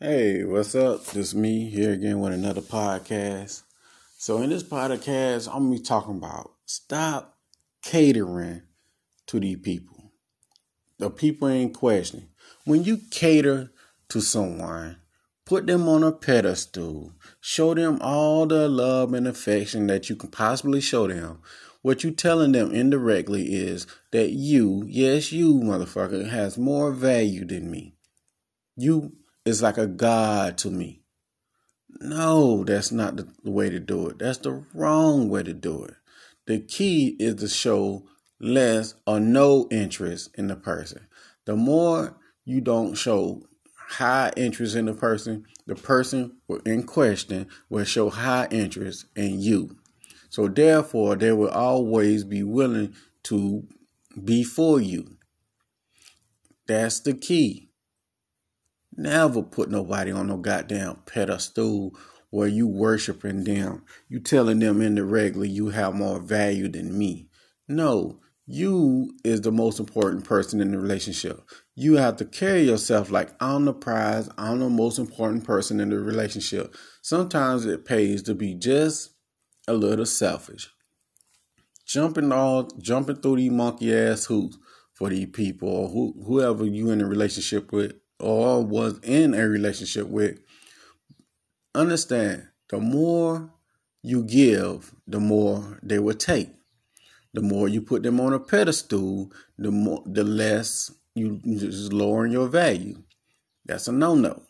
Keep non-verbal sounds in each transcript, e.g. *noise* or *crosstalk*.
Hey, what's up? This me here again with another podcast. So in this podcast, I'm gonna be talking about stop catering to these people. The people ain't questioning. When you cater to someone, put them on a pedestal, show them all the love and affection that you can possibly show them. What you telling them indirectly is that you, yes, you motherfucker, has more value than me. You is like a god to me. No, that's not the way to do it. That's the wrong way to do it. The key is to show less or no interest in the person. The more you don't show high interest in the person, the person in question will show high interest in you. So therefore, they will always be willing to be for you. That's the key. Never put nobody on no goddamn pedestal where you worshiping them. You telling them indirectly you have more value than me. No, you is the most important person in the relationship. You have to carry yourself like I'm the prize, I'm the most important person in the relationship. Sometimes it pays to be just a little selfish. Jumping all jumping through these monkey ass hoops for these people or who, whoever you in a relationship with or was in a relationship with, understand the more you give, the more they will take. The more you put them on a pedestal, the more the less you just lowering your value. That's a no-no.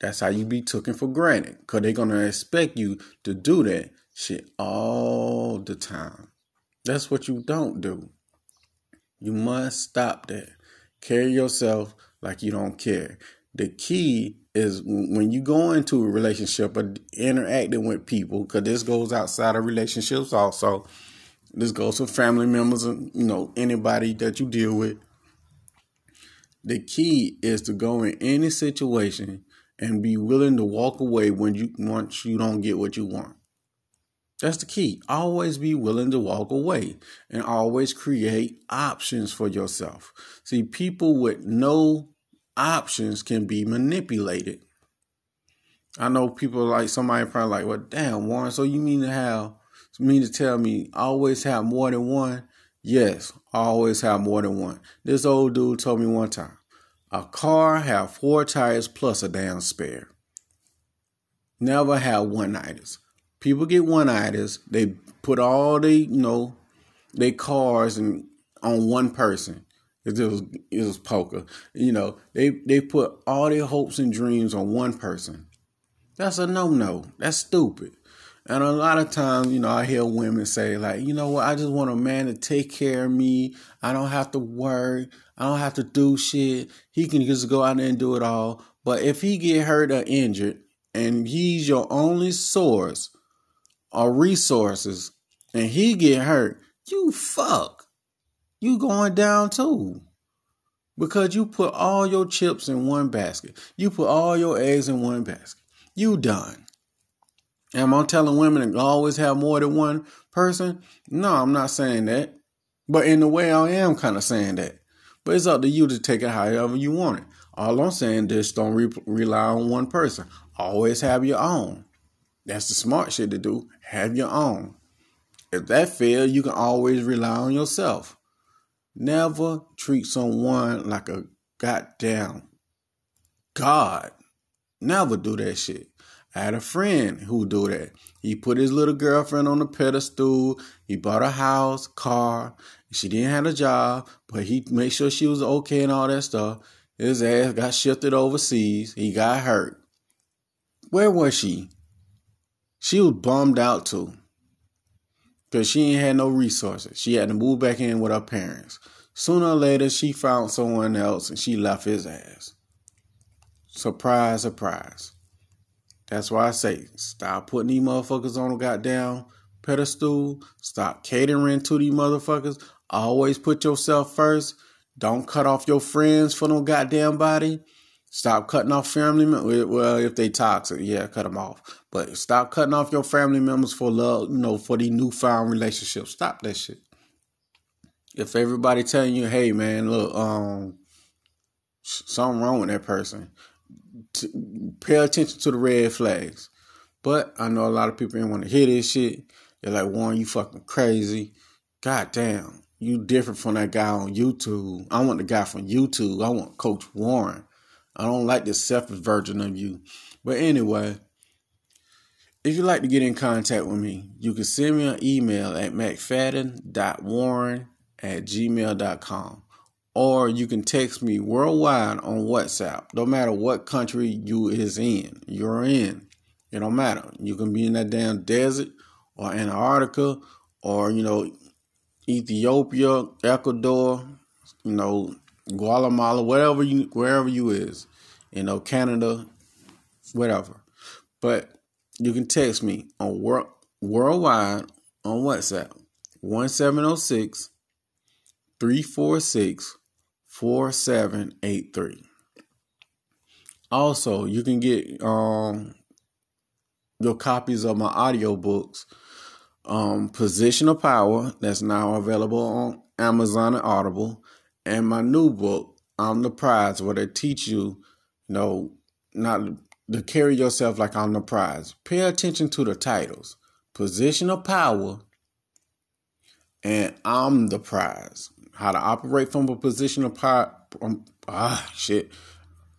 That's how you be taken for granted. Cause they're gonna expect you to do that shit all the time. That's what you don't do. You must stop that. Carry yourself like you don't care. The key is when you go into a relationship or interacting with people, because this goes outside of relationships also. This goes for family members and you know anybody that you deal with. The key is to go in any situation and be willing to walk away when you once you don't get what you want. That's the key. Always be willing to walk away and always create options for yourself. See, people with no options can be manipulated. I know people like somebody probably like, well, damn, Warren, so you mean to have, mean to tell me always have more than one? Yes, always have more than one. This old dude told me one time, a car have four tires plus a damn spare. Never have one-nighters. People get one-nighters. They put all they, you know, they cars and on one person. It was it was poker. You know, they they put all their hopes and dreams on one person. That's a no no. That's stupid. And a lot of times, you know, I hear women say, like, you know what, I just want a man to take care of me. I don't have to work. I don't have to do shit. He can just go out there and do it all. But if he get hurt or injured and he's your only source or resources and he get hurt, you fuck you going down too. Because you put all your chips in one basket. You put all your eggs in one basket. You done. Am I telling women to always have more than one person? No, I'm not saying that. But in a way, I am kind of saying that. But it's up to you to take it however you want it. All I'm saying is don't re- rely on one person. Always have your own. That's the smart shit to do. Have your own. If that fails, you can always rely on yourself. Never treat someone like a goddamn God. Never do that shit. I had a friend who do that. He put his little girlfriend on the pedestal. He bought a house, car. She didn't have a job, but he made sure she was okay and all that stuff. His ass got shifted overseas. He got hurt. Where was she? She was bummed out too because she ain't had no resources. She had to move back in with her parents. Sooner or later, she found someone else and she left his ass. Surprise, surprise. That's why I say stop putting these motherfuckers on a goddamn pedestal. Stop catering to these motherfuckers. Always put yourself first. Don't cut off your friends for no goddamn body. Stop cutting off family members. Well, if they toxic, yeah, cut them off. But stop cutting off your family members for love, you know, for the newfound relationships. Stop that shit. If everybody telling you, hey man, look, um, something wrong with that person, to pay attention to the red flags. But I know a lot of people didn't want to hear this shit. They're like, Warren, you fucking crazy. God damn, you different from that guy on YouTube. I want the guy from YouTube. I want Coach Warren. I don't like this selfish version of you. But anyway, if you'd like to get in contact with me, you can send me an email at mcfadden.warren at gmail.com. Or you can text me worldwide on WhatsApp. No matter what country you is in, you're in. It don't matter. You can be in that damn desert or Antarctica or, you know, Ethiopia, Ecuador, you know, Guatemala, whatever you wherever you is, you know, Canada, whatever. But you can text me on world worldwide on WhatsApp 1706 346 4783. Also, you can get um your copies of my audiobooks um Position of Power that's now available on Amazon and Audible and my new book I'm the prize where they teach you you know not to carry yourself like I'm the prize. Pay attention to the titles. Position of power and I'm the prize. How to operate from a position of power. Um, ah, shit.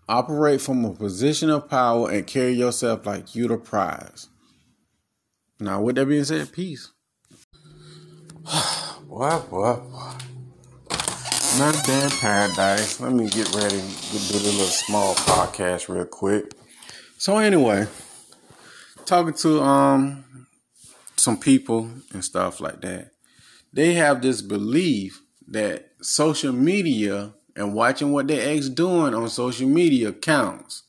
Operate from a position of power and carry yourself like you the prize. Now, with that being said, peace. *sighs* boy, boy, boy. Not damn paradise. Let me get ready to do the little small podcast real quick. So anyway, talking to um some people and stuff like that, they have this belief that social media and watching what their ex doing on social media counts.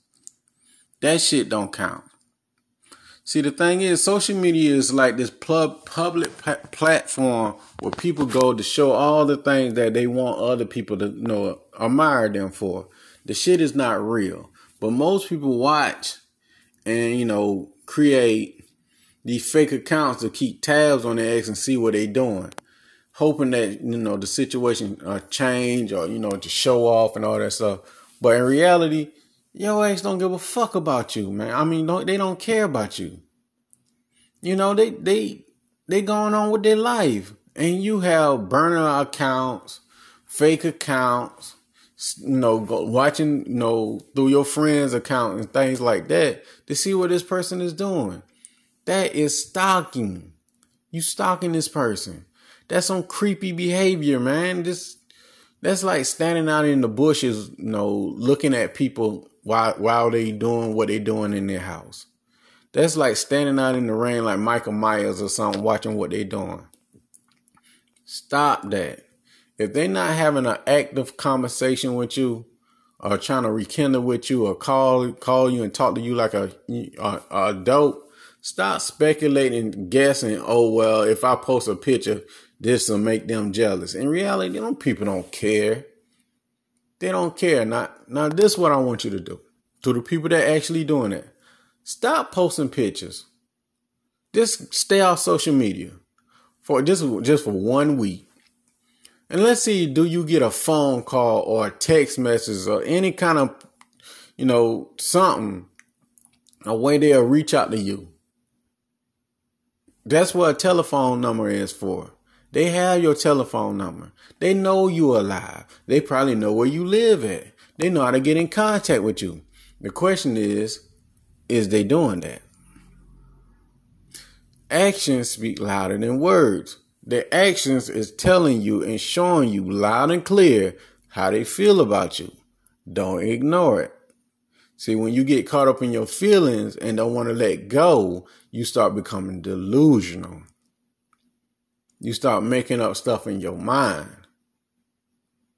That shit don't count. See, the thing is, social media is like this pub- public platform where people go to show all the things that they want other people to you know admire them for. The shit is not real. But most people watch and, you know, create these fake accounts to keep tabs on their ex and see what they're doing. Hoping that, you know, the situation uh, change or, you know, to show off and all that stuff. But in reality, your ex don't give a fuck about you, man. I mean, don't, they don't care about you. You know, they, they, they going on with their life. And you have burner accounts, fake accounts, you know, go, watching, you know, through your friend's account and things like that to see what this person is doing. That is stalking. You stalking this person. That's some creepy behavior, man. This that's like standing out in the bushes, you know, looking at people while while they doing what they doing in their house. That's like standing out in the rain like Michael Myers or something, watching what they doing. Stop that if they're not having an active conversation with you or trying to rekindle with you or call call you and talk to you like a, a, a adult, stop speculating, guessing. Oh well, if I post a picture, this will make them jealous. In reality, them people don't care. They don't care. Not now. This is what I want you to do to the people that actually doing it. Stop posting pictures. Just stay off social media for just just for one week and let's see, do you get a phone call or a text message or any kind of, you know, something, a way they'll reach out to you? That's what a telephone number is for. They have your telephone number. They know you're alive. They probably know where you live at. They know how to get in contact with you. The question is, is they doing that? Actions speak louder than words. Their actions is telling you and showing you loud and clear how they feel about you. Don't ignore it. See, when you get caught up in your feelings and don't want to let go, you start becoming delusional. You start making up stuff in your mind.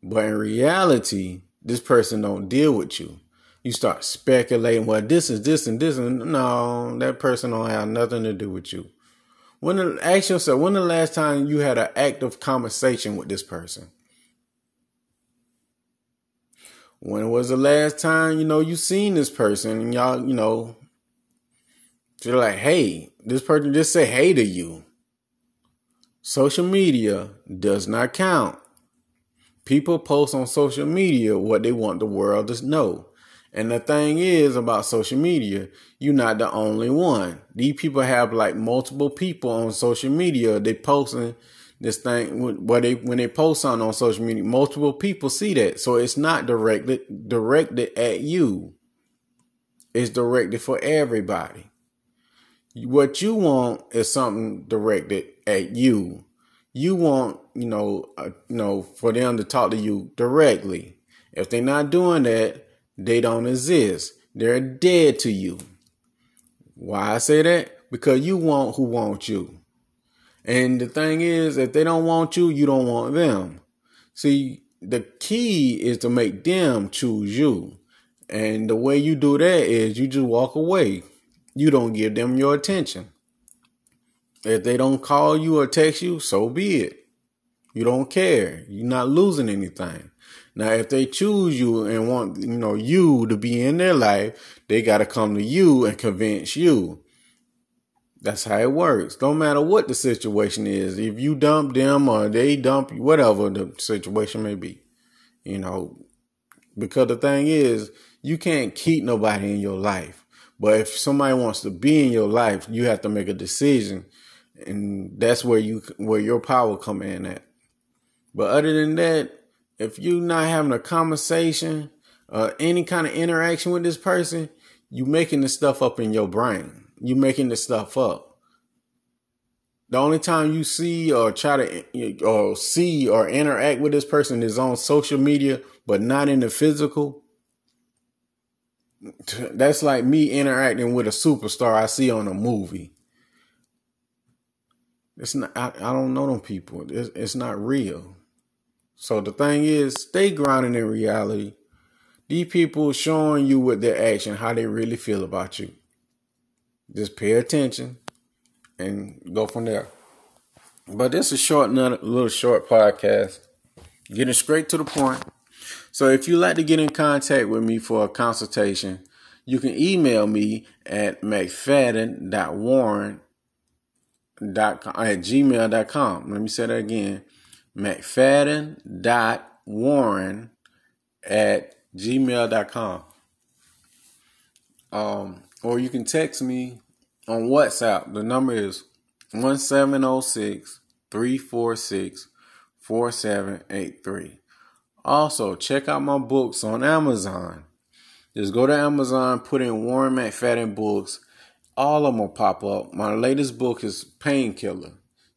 But in reality, this person don't deal with you. You start speculating, well, this is this and this, and no, that person don't have nothing to do with you. When the, ask yourself, when the last time you had an active conversation with this person? When was the last time, you know, you seen this person and y'all, you know, You're like, hey, this person just say hey to you. Social media does not count. People post on social media what they want the world to know. And the thing is about social media, you're not the only one. These people have like multiple people on social media. They posting this thing where they when they post on on social media, multiple people see that. So it's not directed directed at you. It's directed for everybody. What you want is something directed at you. You want, you know, uh, you know, for them to talk to you directly. If they're not doing that, they don't exist. They're dead to you. Why I say that? Because you want who wants you. And the thing is, if they don't want you, you don't want them. See, the key is to make them choose you. And the way you do that is you just walk away. You don't give them your attention. If they don't call you or text you, so be it. You don't care. You're not losing anything. Now, if they choose you and want, you know, you to be in their life, they got to come to you and convince you. That's how it works. Don't matter what the situation is. If you dump them or they dump you, whatever the situation may be, you know, because the thing is, you can't keep nobody in your life. But if somebody wants to be in your life, you have to make a decision, and that's where you where your power come in at. But other than that, if you're not having a conversation or any kind of interaction with this person, you making the stuff up in your brain. You making the stuff up. The only time you see or try to or see or interact with this person is on social media, but not in the physical. That's like me interacting with a superstar I see on a movie. It's not. I, I don't know them people. It's, it's not real. So the thing is, stay grounded in reality. These people showing you with their action how they really feel about you. Just pay attention and go from there. But this is short, little short podcast, getting straight to the point. So if you'd like to get in contact with me for a consultation, you can email me at mcfadden.warren at gmail.com. Let me say that again mcfadden.warren at gmail.com. Um, or you can text me on WhatsApp. The number is 1706 346 4783. Also, check out my books on Amazon. Just go to Amazon, put in Warren McFadden books. All of them will pop up. My latest book is Painkiller.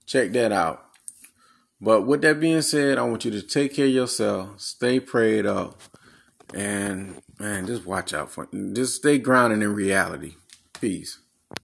Check that out. But with that being said, I want you to take care of yourself, stay prayed up, and man, just watch out for just stay grounded in reality. Peace.